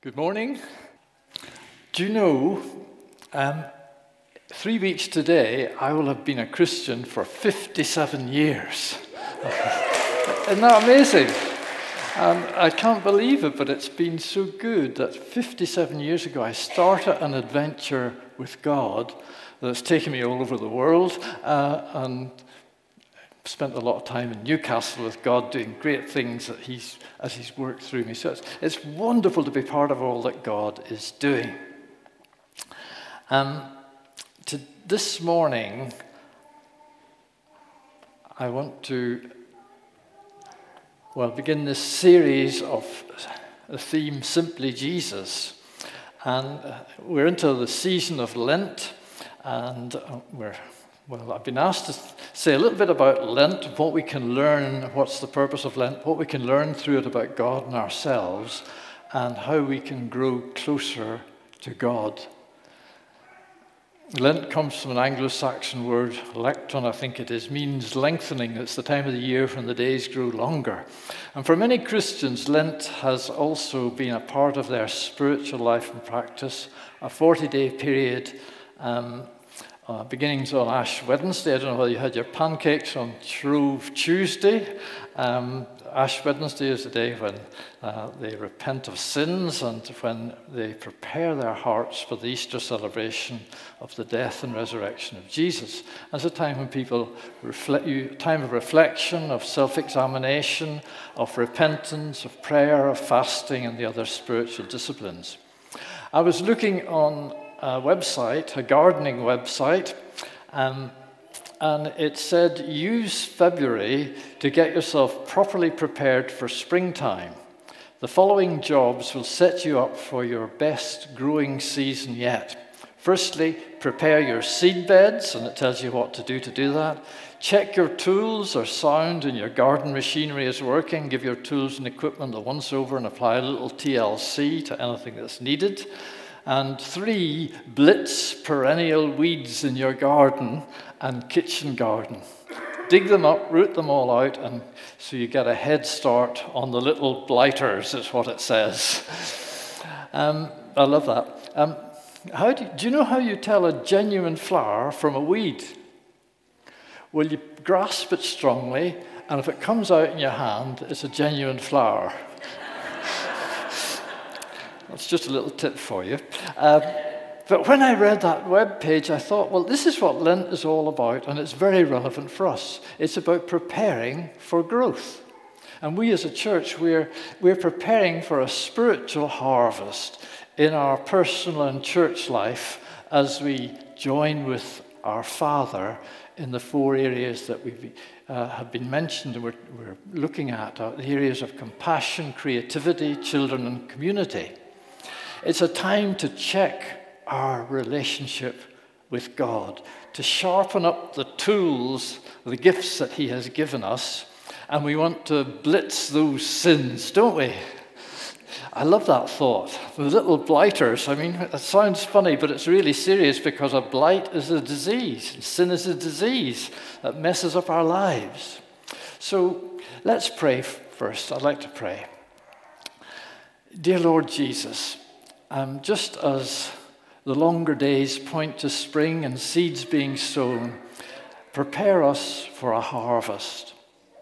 Good morning. Do you know, um, three weeks today, I will have been a Christian for 57 years. Isn't that amazing? Um, I can't believe it, but it's been so good that 57 years ago I started an adventure with God that's taken me all over the world uh, and spent a lot of time in Newcastle with God doing great things that he's, as He's worked through me. So it's, it's wonderful to be part of all that God is doing. Um, to, this morning, I want to, well, begin this series of the theme Simply Jesus. And uh, we're into the season of Lent, and uh, we're well, I've been asked to say a little bit about Lent, what we can learn, what's the purpose of Lent, what we can learn through it about God and ourselves, and how we can grow closer to God. Lent comes from an Anglo Saxon word, lecton, I think it is, means lengthening. It's the time of the year when the days grow longer. And for many Christians, Lent has also been a part of their spiritual life and practice, a 40 day period um, uh, beginnings on Ash Wednesday. I don't know whether you had your pancakes on Shrove Tuesday. Um, Ash Wednesday is the day when uh, they repent of sins and when they prepare their hearts for the Easter celebration of the death and resurrection of Jesus. It's a time when people reflect, a time of reflection, of self-examination, of repentance, of prayer, of fasting, and the other spiritual disciplines. I was looking on a website, a gardening website, um, and it said use February to get yourself properly prepared for springtime. The following jobs will set you up for your best growing season yet. Firstly, prepare your seed beds, and it tells you what to do to do that. Check your tools are sound and your garden machinery is working. Give your tools and equipment a once over and apply a little TLC to anything that's needed and three blitz perennial weeds in your garden and kitchen garden. Dig them up, root them all out, and so you get a head start on the little blighters, is what it says. Um, I love that. Um, how do, you, do you know how you tell a genuine flower from a weed? Well, you grasp it strongly, and if it comes out in your hand, it's a genuine flower. That's just a little tip for you. Um, but when I read that web page, I thought, well, this is what Lent is all about, and it's very relevant for us. It's about preparing for growth. And we as a church, we're, we're preparing for a spiritual harvest in our personal and church life as we join with our Father in the four areas that we uh, have been mentioned and we're, we're looking at uh, the areas of compassion, creativity, children, and community. It's a time to check our relationship with God, to sharpen up the tools, the gifts that He has given us, and we want to blitz those sins, don't we? I love that thought. The little blighters, I mean, it sounds funny, but it's really serious because a blight is a disease. Sin is a disease that messes up our lives. So let's pray first. I'd like to pray. Dear Lord Jesus, um, just as the longer days point to spring and seeds being sown, prepare us for a harvest.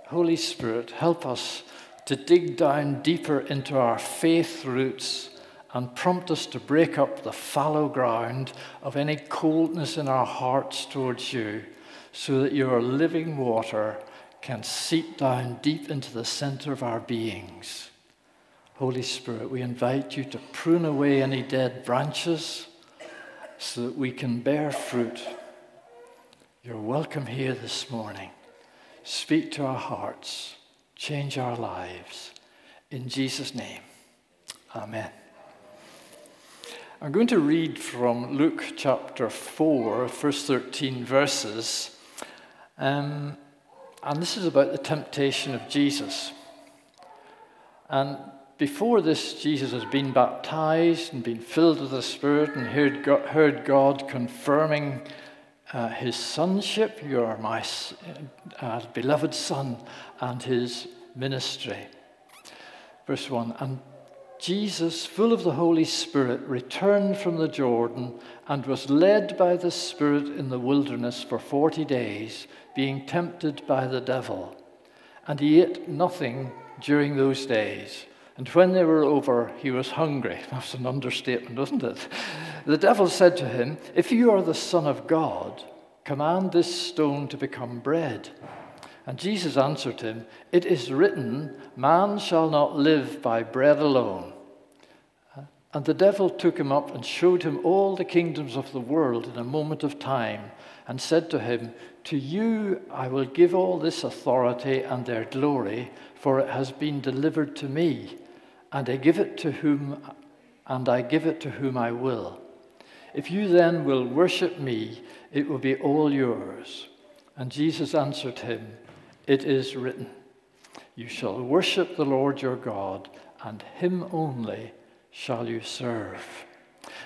Holy Spirit, help us to dig down deeper into our faith roots and prompt us to break up the fallow ground of any coldness in our hearts towards you so that your living water can seep down deep into the center of our beings. Holy Spirit, we invite you to prune away any dead branches so that we can bear fruit. You're welcome here this morning. Speak to our hearts, change our lives. In Jesus' name, Amen. I'm going to read from Luke chapter 4, first 13 verses. Um, and this is about the temptation of Jesus. And before this, Jesus has been baptized and been filled with the Spirit and heard God, heard God confirming uh, his sonship. You are my uh, beloved Son, and his ministry. Verse 1 And Jesus, full of the Holy Spirit, returned from the Jordan and was led by the Spirit in the wilderness for 40 days, being tempted by the devil. And he ate nothing during those days. And when they were over, he was hungry. That's an understatement, isn't it? The devil said to him, If you are the Son of God, command this stone to become bread. And Jesus answered him, It is written, Man shall not live by bread alone. And the devil took him up and showed him all the kingdoms of the world in a moment of time, and said to him, To you I will give all this authority and their glory, for it has been delivered to me, and I give it to whom and I give it to whom I will. If you then will worship me, it will be all yours. And Jesus answered him, it is written, You shall worship the Lord your God, and him only shall you serve.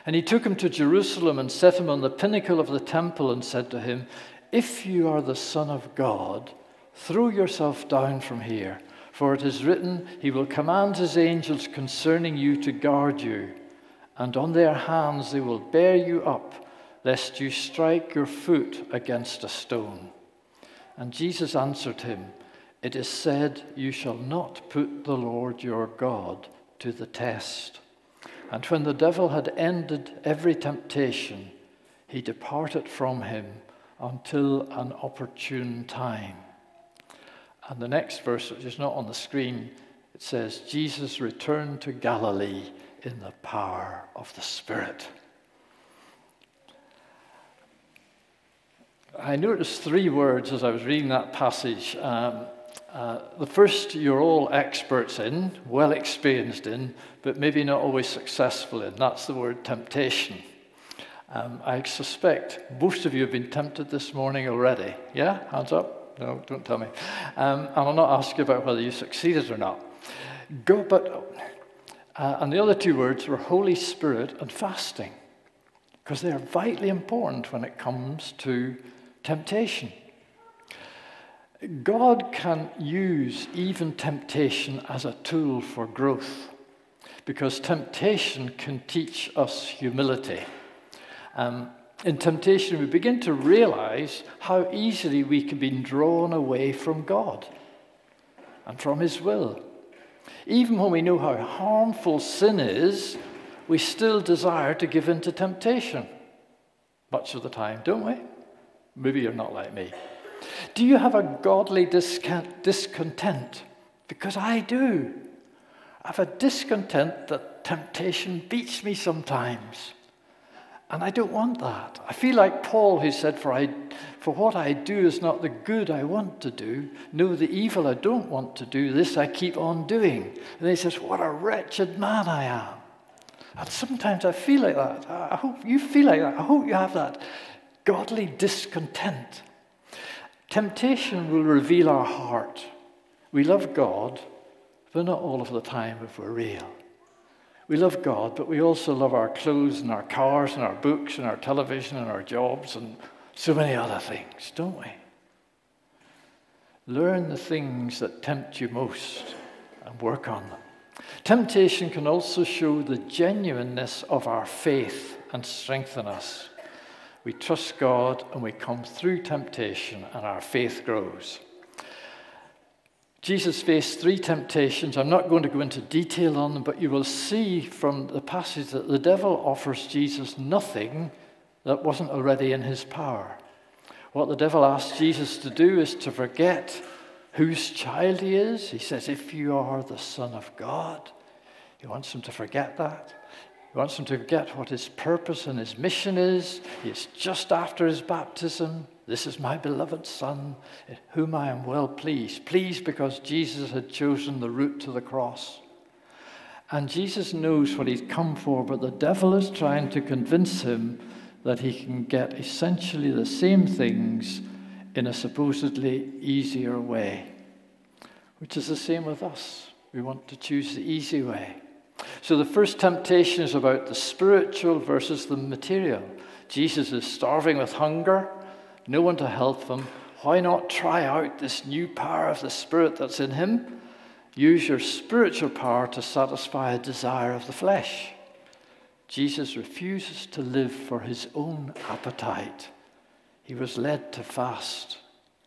And he took him to Jerusalem and set him on the pinnacle of the temple and said to him, If you are the Son of God, throw yourself down from here, for it is written, He will command His angels concerning you to guard you, and on their hands they will bear you up, lest you strike your foot against a stone. And Jesus answered him, It is said, You shall not put the Lord your God to the test. And when the devil had ended every temptation, he departed from him until an opportune time. And the next verse, which is not on the screen, it says, Jesus returned to Galilee in the power of the Spirit. I noticed three words as I was reading that passage. Um, uh, the first you're all experts in, well experienced in, but maybe not always successful in. That's the word temptation. Um, I suspect most of you have been tempted this morning already. Yeah? Hands up? No, don't tell me. Um, and I'll not ask you about whether you succeeded or not. Go, but, uh, and the other two words were Holy Spirit and fasting, because they are vitally important when it comes to temptation. God can use even temptation as a tool for growth because temptation can teach us humility. Um, in temptation, we begin to realize how easily we can be drawn away from God and from His will. Even when we know how harmful sin is, we still desire to give in to temptation. Much of the time, don't we? Maybe you're not like me. Do you have a godly discontent? Because I do. I have a discontent that temptation beats me sometimes. And I don't want that. I feel like Paul, who said, for, I, for what I do is not the good I want to do, no, the evil I don't want to do, this I keep on doing. And he says, What a wretched man I am. And sometimes I feel like that. I hope you feel like that. I hope you have that godly discontent. Temptation will reveal our heart. We love God, but not all of the time if we're real. We love God, but we also love our clothes and our cars and our books and our television and our jobs and so many other things, don't we? Learn the things that tempt you most and work on them. Temptation can also show the genuineness of our faith and strengthen us we trust God and we come through temptation and our faith grows. Jesus faced three temptations. I'm not going to go into detail on them, but you will see from the passage that the devil offers Jesus nothing that wasn't already in his power. What the devil asks Jesus to do is to forget whose child he is. He says, If you are the Son of God, he wants him to forget that. He wants him to get what his purpose and his mission is. It's just after his baptism. This is my beloved Son, whom I am well pleased. Pleased because Jesus had chosen the route to the cross. And Jesus knows what he's come for, but the devil is trying to convince him that he can get essentially the same things in a supposedly easier way, which is the same with us. We want to choose the easy way. So the first temptation is about the spiritual versus the material. Jesus is starving with hunger, no one to help him. Why not try out this new power of the Spirit that's in him? use your spiritual power to satisfy a desire of the flesh. Jesus refuses to live for his own appetite. He was led to fast.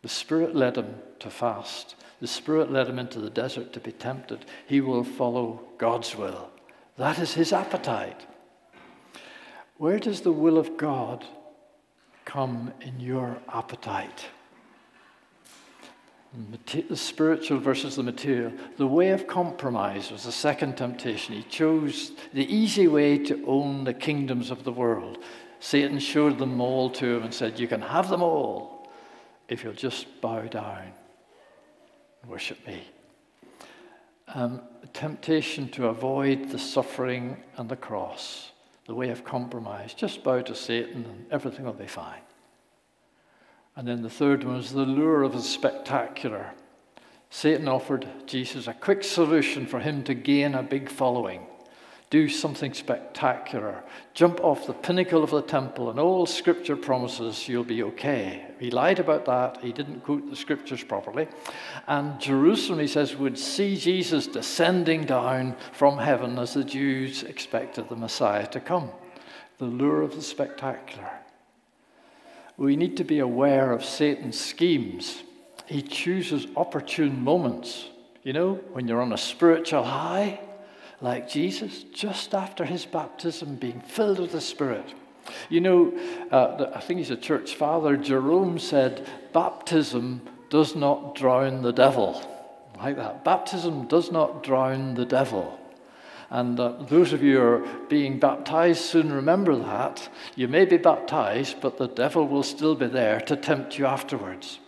The Spirit led him to fast. The Spirit led him into the desert to be tempted. He will follow God's will. That is his appetite. Where does the will of God come in your appetite? The spiritual versus the material. The way of compromise was the second temptation. He chose the easy way to own the kingdoms of the world. Satan showed them all to him and said, You can have them all if you'll just bow down and worship me. Um, temptation to avoid the suffering and the cross, the way of compromise. Just bow to Satan and everything will be fine. And then the third one was the lure of the spectacular. Satan offered Jesus a quick solution for him to gain a big following. Do something spectacular. Jump off the pinnacle of the temple, and all scripture promises you'll be okay. He lied about that. He didn't quote the scriptures properly. And Jerusalem, he says, would see Jesus descending down from heaven as the Jews expected the Messiah to come. The lure of the spectacular we need to be aware of Satan's schemes. He chooses opportune moments. You know, when you're on a spiritual high, like Jesus, just after his baptism, being filled with the Spirit. You know, uh, I think he's a church father. Jerome said, Baptism does not drown the devil. Like that. Baptism does not drown the devil. And uh, those of you who are being baptized soon remember that. You may be baptized, but the devil will still be there to tempt you afterwards.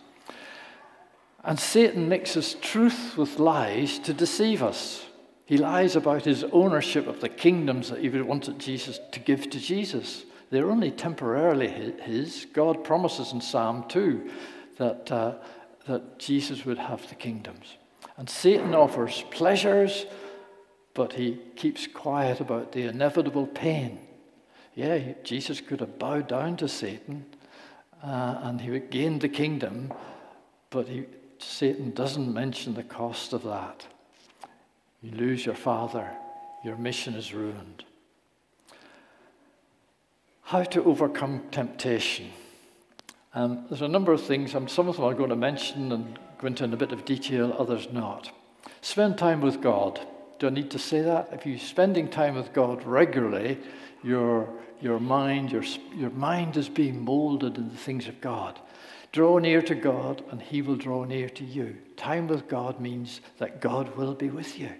And Satan mixes truth with lies to deceive us. He lies about his ownership of the kingdoms that he wanted Jesus to give to Jesus. They're only temporarily his. God promises in Psalm 2 that, uh, that Jesus would have the kingdoms. And Satan offers pleasures but he keeps quiet about the inevitable pain. Yeah, Jesus could have bowed down to Satan uh, and he would gain the kingdom, but he, Satan doesn't mention the cost of that. You lose your father, your mission is ruined. How to overcome temptation. Um, there's a number of things, some of them I'm going to mention and go into in a bit of detail, others not. Spend time with God. Do I need to say that? If you're spending time with God regularly, your, your, mind, your, your mind is being molded in the things of God. Draw near to God, and He will draw near to you. Time with God means that God will be with you.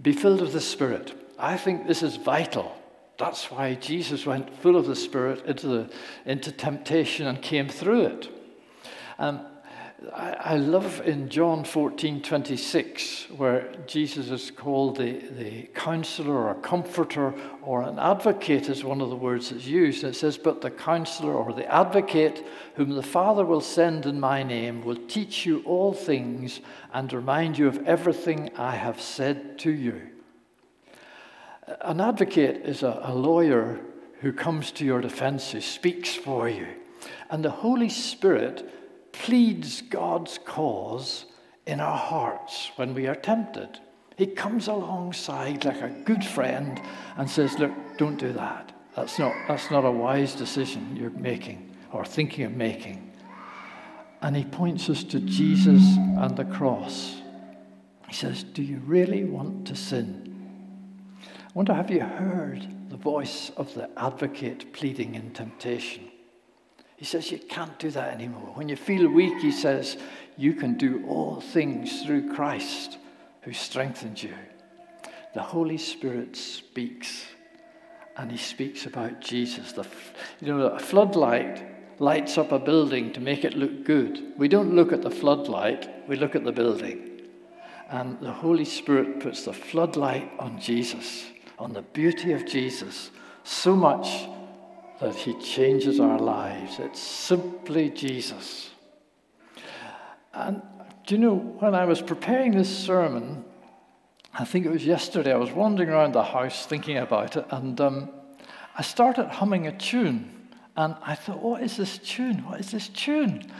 Be filled with the Spirit. I think this is vital. That's why Jesus went full of the Spirit into, the, into temptation and came through it. Um, I, love in John 14 26, where Jesus is called the, the counselor or a comforter or an advocate, is one of the words that's used. And it says, But the counselor or the advocate, whom the Father will send in my name, will teach you all things and remind you of everything I have said to you. An advocate is a, a lawyer who comes to your defense, who speaks for you. And the Holy Spirit pleads God's cause in our hearts when we are tempted. He comes alongside like a good friend and says, Look, don't do that. That's not, that's not a wise decision you're making or thinking of making. And he points us to Jesus and the cross. He says, Do you really want to sin? I wonder, have you heard the voice of the advocate pleading in temptation? He says, You can't do that anymore. When you feel weak, he says, You can do all things through Christ who strengthens you. The Holy Spirit speaks, and he speaks about Jesus. The, you know, a floodlight lights up a building to make it look good. We don't look at the floodlight, we look at the building. And the Holy Spirit puts the floodlight on Jesus, on the beauty of Jesus, so much that He changes our lives. It's simply Jesus. And do you know, when I was preparing this sermon, I think it was yesterday, I was wandering around the house thinking about it, and um, I started humming a tune. And I thought, what is this tune? What is this tune?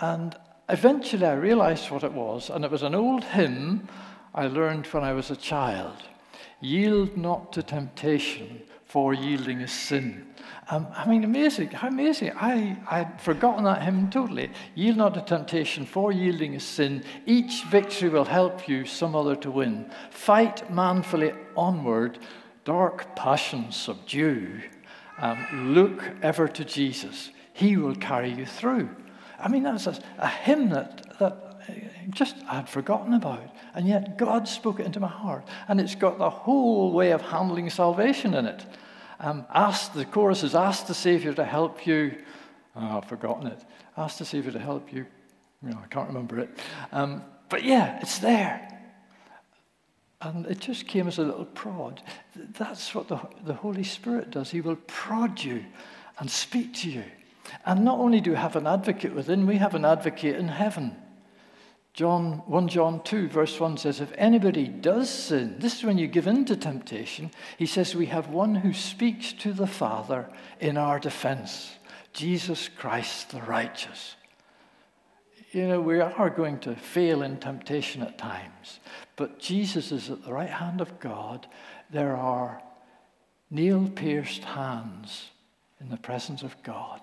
And eventually I realized what it was, and it was an old hymn I learned when I was a child Yield not to temptation, for yielding is sin. Um, I mean, amazing. How amazing. I, I'd forgotten that hymn totally. Yield not to temptation, for yielding is sin. Each victory will help you some other to win. Fight manfully onward, dark passions subdue. Um, look ever to Jesus. He will carry you through. I mean, that's a, a hymn that, that just I had forgotten about. And yet God spoke it into my heart. And it's got the whole way of handling salvation in it. Um, ask, the chorus is ask the Savior to help you. Oh, I've forgotten it. Ask the Savior to help you. I can't remember it. Um, but yeah, it's there. And it just came as a little prod. That's what the, the Holy Spirit does. He will prod you and speak to you. And not only do we have an advocate within, we have an advocate in heaven. John 1 John 2 verse 1 says if anybody does sin this is when you give in to temptation he says we have one who speaks to the father in our defense Jesus Christ the righteous. You know we are going to fail in temptation at times but Jesus is at the right hand of God. There are nail pierced hands in the presence of God.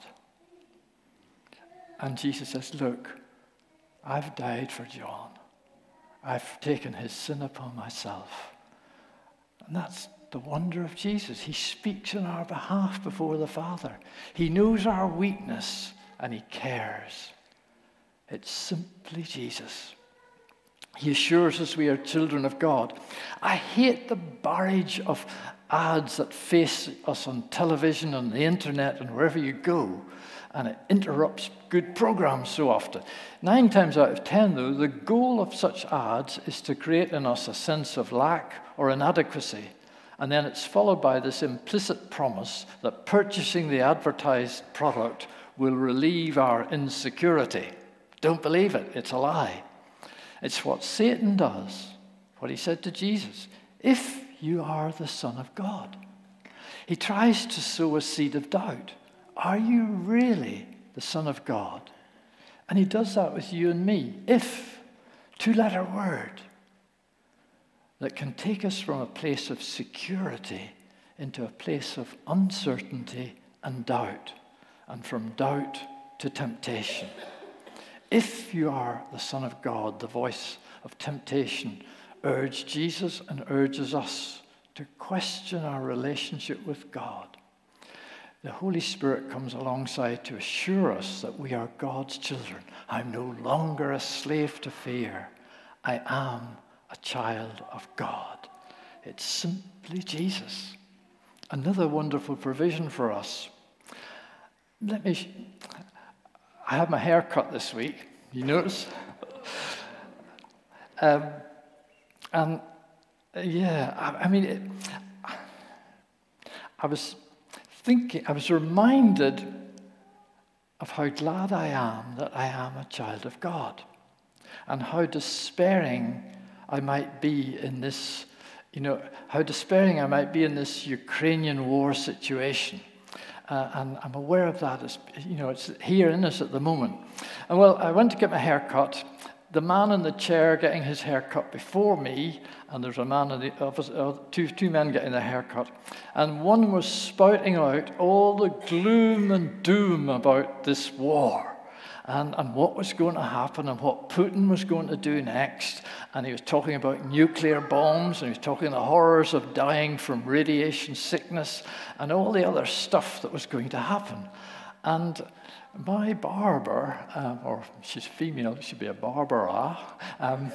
And Jesus says look I've died for John. I've taken his sin upon myself. And that's the wonder of Jesus. He speaks on our behalf before the Father. He knows our weakness and he cares. It's simply Jesus. He assures us we are children of God. I hate the barrage of ads that face us on television, on the internet, and wherever you go and it interrupts good programs so often. Nine times out of ten, though, the goal of such ads is to create in us a sense of lack or inadequacy. And then it's followed by this implicit promise that purchasing the advertised product will relieve our insecurity. Don't believe it, it's a lie. It's what Satan does, what he said to Jesus if you are the Son of God. He tries to sow a seed of doubt. Are you really the Son of God? And he does that with you and me. If, two letter word, that can take us from a place of security into a place of uncertainty and doubt, and from doubt to temptation. If you are the Son of God, the voice of temptation urge Jesus and urges us to question our relationship with God the Holy Spirit comes alongside to assure us that we are God's children. I'm no longer a slave to fear. I am a child of God. It's simply Jesus. Another wonderful provision for us. Let me. Sh- I had my hair cut this week. You notice? um, and yeah, I, I mean, it, I was thinking, I was reminded of how glad I am that I am a child of God and how despairing I might be in this, you know, how despairing I might be in this Ukrainian war situation. Uh, and I'm aware of that. As, you know, it's here in us at the moment. And well, I went to get my hair cut, the man in the chair getting his hair cut before me, and there's a man in the office, uh, two, two men getting their hair cut, and one was spouting out all the gloom and doom about this war. And, and what was going to happen and what Putin was going to do next. And he was talking about nuclear bombs and he was talking the horrors of dying from radiation sickness and all the other stuff that was going to happen. And my barber, um, or she's female, she should be a Barbara, um,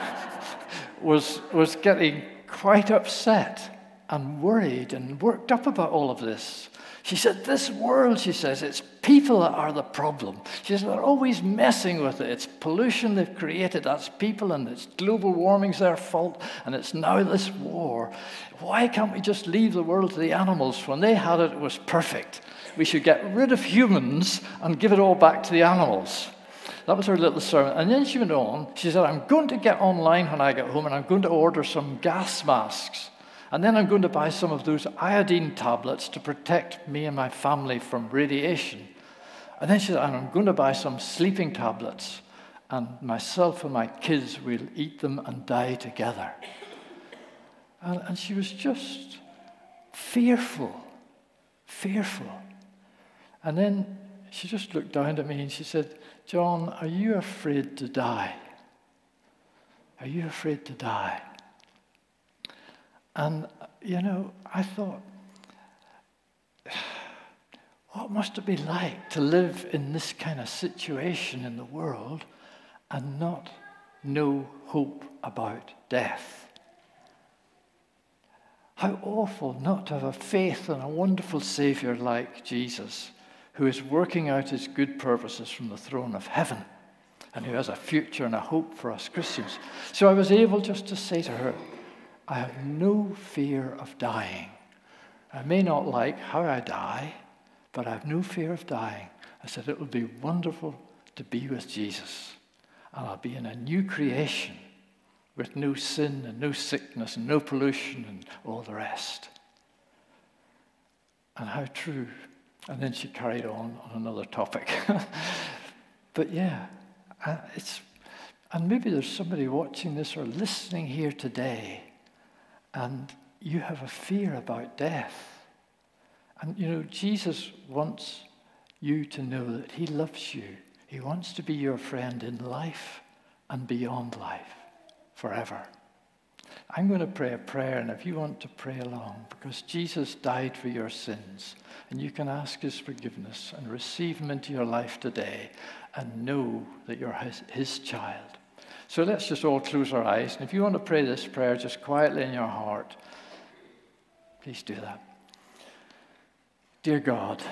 was, was getting quite upset and worried and worked up about all of this. She said, This world, she says, it's people that are the problem. She says, They're always messing with it. It's pollution they've created, that's people, and it's global warming's their fault, and it's now this war. Why can't we just leave the world to the animals? When they had it, it was perfect we should get rid of humans and give it all back to the animals. That was her little sermon. And then she went on. She said, I'm going to get online when I get home and I'm going to order some gas masks. And then I'm going to buy some of those iodine tablets to protect me and my family from radiation. And then she said, I'm going to buy some sleeping tablets, and myself and my kids will eat them and die together. And, and she was just fearful, fearful. And then she just looked down at me and she said, John, are you afraid to die? Are you afraid to die? And, you know, I thought, what must it be like to live in this kind of situation in the world and not know hope about death? How awful not to have a faith in a wonderful Savior like Jesus, who is working out his good purposes from the throne of heaven and who has a future and a hope for us Christians. So I was able just to say to her, I have no fear of dying. I may not like how I die, but I have no fear of dying. I said, It will be wonderful to be with Jesus, and I'll be in a new creation with no sin and no sickness and no pollution and all the rest. And how true. And then she carried on on another topic. but yeah, uh, it's, and maybe there's somebody watching this or listening here today, and you have a fear about death. And you know, Jesus wants you to know that He loves you. He wants to be your friend in life and beyond life forever. I'm going to pray a prayer, and if you want to pray along, because Jesus died for your sins, and you can ask His forgiveness and receive Him into your life today and know that you're His, his child. So let's just all close our eyes, and if you want to pray this prayer just quietly in your heart, please do that. Dear God,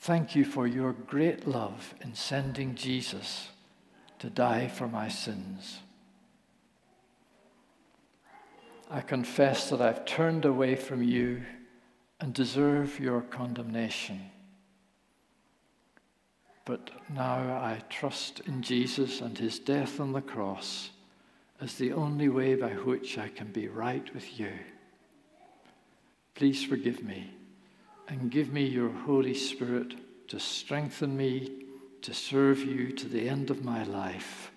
thank you for your great love in sending Jesus to die for my sins. I confess that I've turned away from you and deserve your condemnation. But now I trust in Jesus and his death on the cross as the only way by which I can be right with you. Please forgive me and give me your Holy Spirit to strengthen me to serve you to the end of my life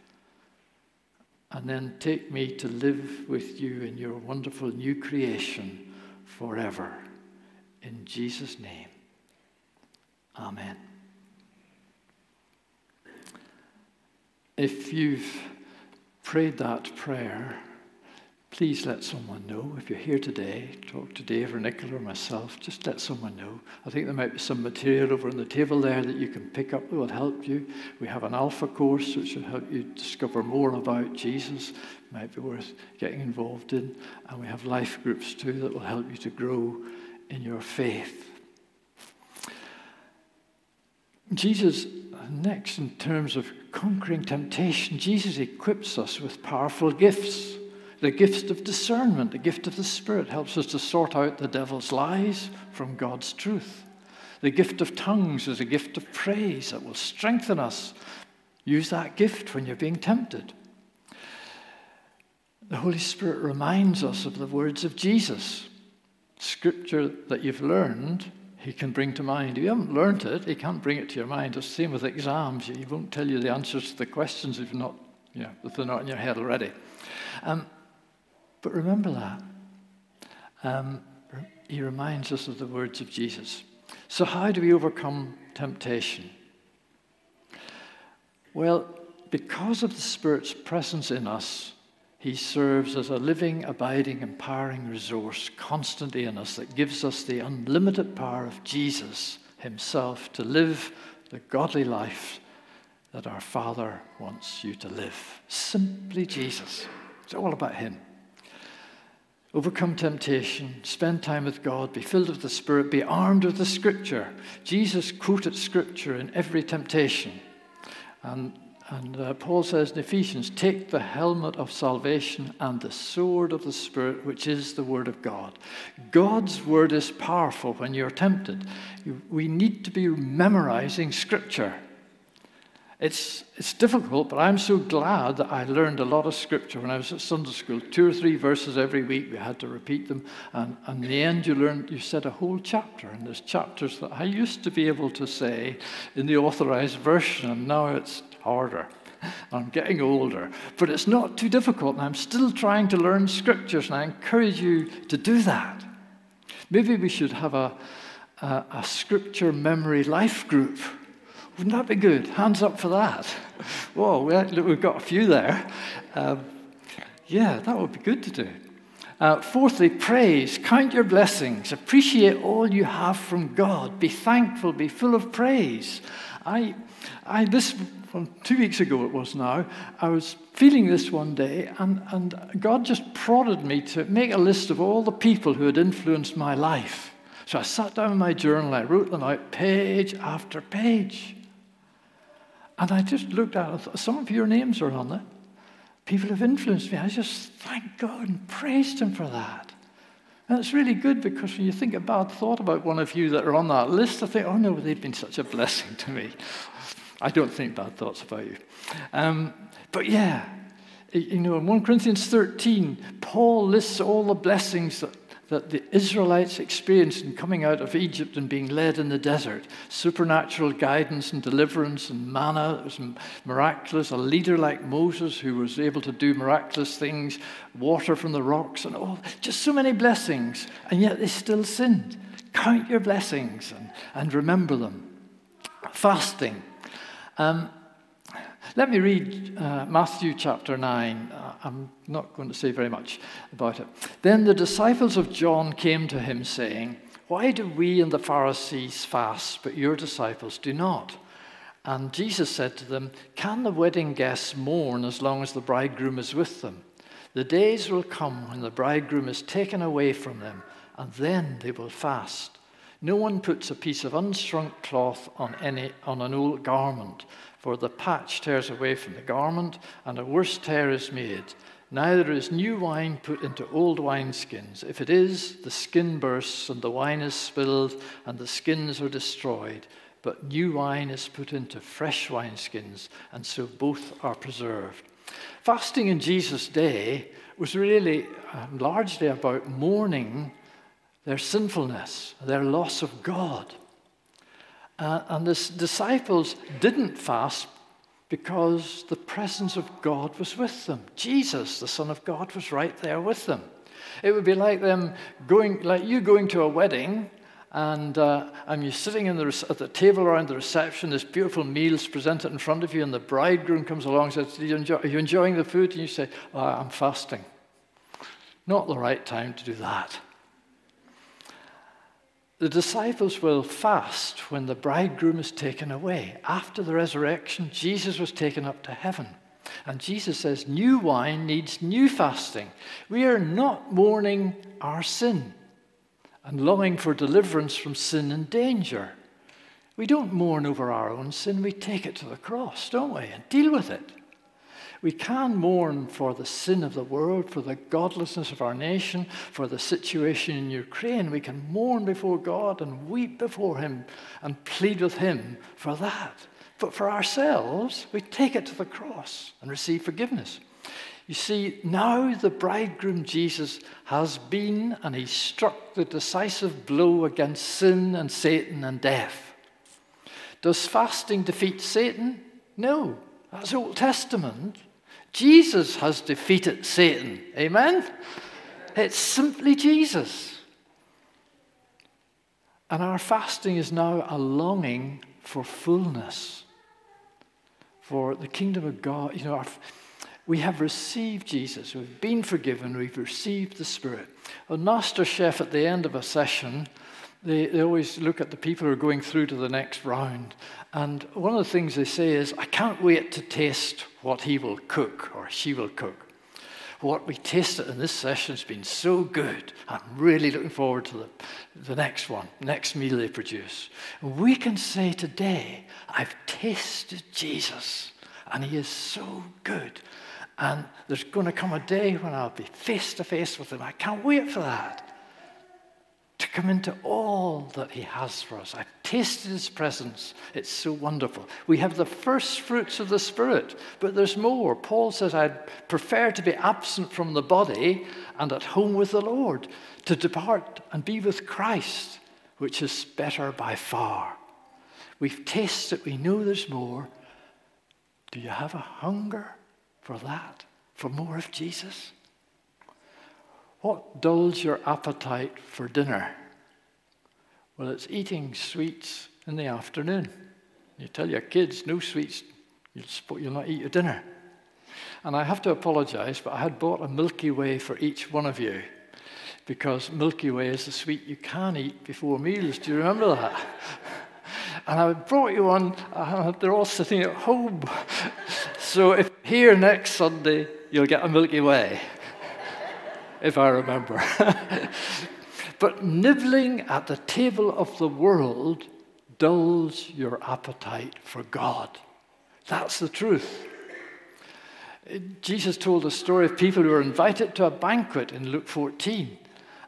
and then take me to live with you in your wonderful new creation forever. In Jesus' name, Amen. If you've prayed that prayer, please let someone know. If you're here today, talk to Dave or Nicola or myself, just let someone know. I think there might be some material over on the table there that you can pick up that will help you. We have an alpha course which will help you discover more about Jesus, might be worth getting involved in. And we have life groups too that will help you to grow in your faith. Jesus, next, in terms of conquering temptation, Jesus equips us with powerful gifts. The gift of discernment, the gift of the Spirit, helps us to sort out the devil's lies from God's truth. The gift of tongues is a gift of praise that will strengthen us. Use that gift when you're being tempted. The Holy Spirit reminds us of the words of Jesus. Scripture that you've learned, He can bring to mind. If you haven't learned it, He can't bring it to your mind. It's the same with exams. He won't tell you the answers to the questions if, not, you know, if they're not in your head already. Um, but remember that. Um, he reminds us of the words of Jesus. So, how do we overcome temptation? Well, because of the Spirit's presence in us, He serves as a living, abiding, empowering resource constantly in us that gives us the unlimited power of Jesus Himself to live the godly life that our Father wants you to live. Simply Jesus. It's all about Him. Overcome temptation, spend time with God, be filled with the Spirit, be armed with the Scripture. Jesus quoted Scripture in every temptation. And, and uh, Paul says in Ephesians, take the helmet of salvation and the sword of the Spirit, which is the Word of God. God's Word is powerful when you're tempted. we need to be memorizing Scripture. It's, it's difficult, but I'm so glad that I learned a lot of scripture when I was at Sunday school. Two or three verses every week, we had to repeat them. And, and in the end, you learned, you said a whole chapter. And there's chapters that I used to be able to say in the authorized version, and now it's harder. I'm getting older, but it's not too difficult, and I'm still trying to learn scriptures, and I encourage you to do that. Maybe we should have a, a, a scripture memory life group wouldn't that be good? Hands up for that. Whoa, we've got a few there. Um, yeah, that would be good to do. Uh, fourthly, praise. Count your blessings. Appreciate all you have from God. Be thankful. Be full of praise. I, I this well, two weeks ago it was now. I was feeling this one day, and, and God just prodded me to make a list of all the people who had influenced my life. So I sat down in my journal. I wrote them out page after page. And I just looked at it, some of your names are on there. People have influenced me. I just thank God and praised Him for that. And it's really good because when you think a bad thought about one of you that are on that list, I think, oh no, they've been such a blessing to me. I don't think bad thoughts about you. Um, but yeah, you know, in 1 Corinthians 13, Paul lists all the blessings that that the Israelites experienced in coming out of Egypt and being led in the desert. Supernatural guidance and deliverance and manna that was miraculous. A leader like Moses who was able to do miraculous things, water from the rocks, and all. Just so many blessings. And yet they still sinned. Count your blessings and, and remember them. Fasting. Um, let me read uh, Matthew chapter 9. Uh, I'm not going to say very much about it. Then the disciples of John came to him, saying, Why do we and the Pharisees fast, but your disciples do not? And Jesus said to them, Can the wedding guests mourn as long as the bridegroom is with them? The days will come when the bridegroom is taken away from them, and then they will fast. No one puts a piece of unshrunk cloth on, any, on an old garment for the patch tears away from the garment, and a worse tear is made. Neither is new wine put into old wineskins. If it is, the skin bursts, and the wine is spilled, and the skins are destroyed. But new wine is put into fresh wineskins, and so both are preserved. Fasting in Jesus' day was really um, largely about mourning their sinfulness, their loss of God. Uh, and the disciples didn't fast because the presence of God was with them. Jesus, the Son of God, was right there with them. It would be like them going, like you going to a wedding, and, uh, and you're sitting in the, at the table around the reception. This beautiful meal is presented in front of you, and the bridegroom comes along and says, Are you, enjoy, are you enjoying the food? And you say, oh, I'm fasting. Not the right time to do that. The disciples will fast when the bridegroom is taken away. After the resurrection, Jesus was taken up to heaven. And Jesus says, New wine needs new fasting. We are not mourning our sin and longing for deliverance from sin and danger. We don't mourn over our own sin, we take it to the cross, don't we, and deal with it. We can mourn for the sin of the world, for the godlessness of our nation, for the situation in Ukraine. We can mourn before God and weep before Him and plead with Him for that. But for ourselves, we take it to the cross and receive forgiveness. You see, now the bridegroom Jesus has been and he struck the decisive blow against sin and Satan and death. Does fasting defeat Satan? No. That's Old Testament. Jesus has defeated Satan. Amen? It's simply Jesus. And our fasting is now a longing for fullness, for the kingdom of God. You know, our, we have received Jesus. We've been forgiven. We've received the Spirit. A master chef at the end of a session they, they always look at the people who are going through to the next round. And one of the things they say is, I can't wait to taste what he will cook or she will cook. What we tasted in this session has been so good. I'm really looking forward to the, the next one, next meal they produce. We can say today, I've tasted Jesus, and he is so good. And there's going to come a day when I'll be face to face with him. I can't wait for that come into all that He has for us. I've tasted his presence. It's so wonderful. We have the first fruits of the Spirit, but there's more. Paul says, I'd prefer to be absent from the body and at home with the Lord, to depart and be with Christ, which is better by far. We've tasted, we know there's more. Do you have a hunger for that, for more of Jesus? What dulls your appetite for dinner? Well, it's eating sweets in the afternoon. You tell your kids, no sweets, you'll, not eat your dinner. And I have to apologize, but I had bought a Milky Way for each one of you because Milky Way is the sweet you can eat before meals. Do you remember that? and I brought you one, uh, they're all sitting at home. so if here next Sunday, you'll get a Milky Way, if I remember. But nibbling at the table of the world dulls your appetite for God. That's the truth. Jesus told a story of people who were invited to a banquet in Luke 14,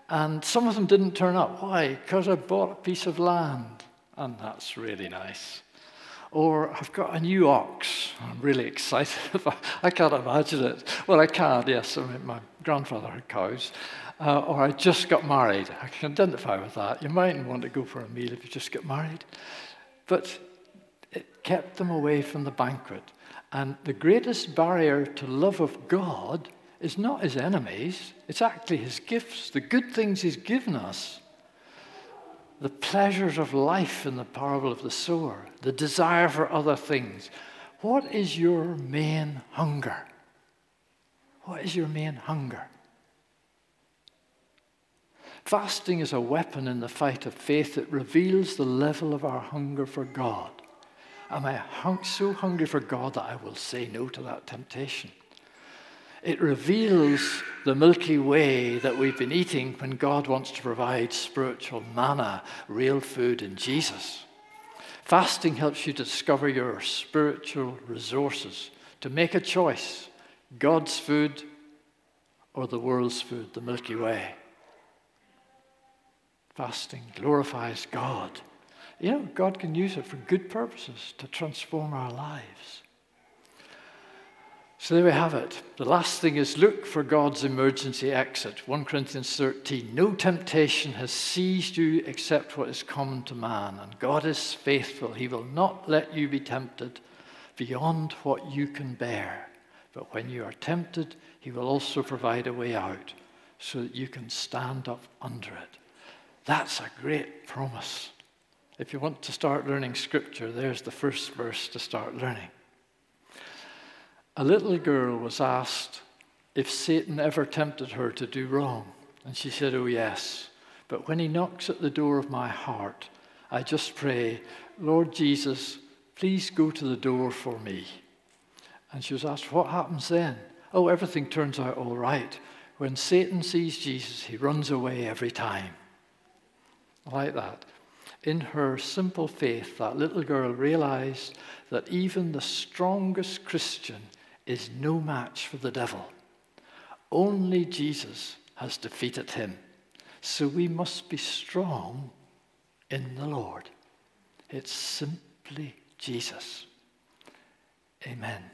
and some of them didn't turn up. Why? Because I bought a piece of land, and that's really nice. Or I've got a new ox. I'm really excited. I can't imagine it. Well, I can, yes. I mean, my grandfather had cows uh, or I just got married. I can identify with that. You mightn't want to go for a meal if you just get married. But it kept them away from the banquet. And the greatest barrier to love of God is not his enemies, it's actually his gifts, the good things he's given us. The pleasures of life in the parable of the sower, the desire for other things. What is your main hunger? What is your main hunger? Fasting is a weapon in the fight of faith that reveals the level of our hunger for God. Am I hung- so hungry for God that I will say no to that temptation? It reveals the Milky Way that we've been eating when God wants to provide spiritual manna, real food in Jesus. Fasting helps you discover your spiritual resources, to make a choice God's food or the world's food, the Milky Way. Fasting glorifies God. You know, God can use it for good purposes to transform our lives. So there we have it. The last thing is look for God's emergency exit. 1 Corinthians 13. No temptation has seized you except what is common to man, and God is faithful. He will not let you be tempted beyond what you can bear. But when you are tempted, He will also provide a way out so that you can stand up under it. That's a great promise. If you want to start learning scripture, there's the first verse to start learning. A little girl was asked if Satan ever tempted her to do wrong. And she said, Oh, yes. But when he knocks at the door of my heart, I just pray, Lord Jesus, please go to the door for me. And she was asked, What happens then? Oh, everything turns out all right. When Satan sees Jesus, he runs away every time like that. In her simple faith, that little girl realized that even the strongest Christian is no match for the devil. Only Jesus has defeated him. So we must be strong in the Lord. It's simply Jesus. Amen.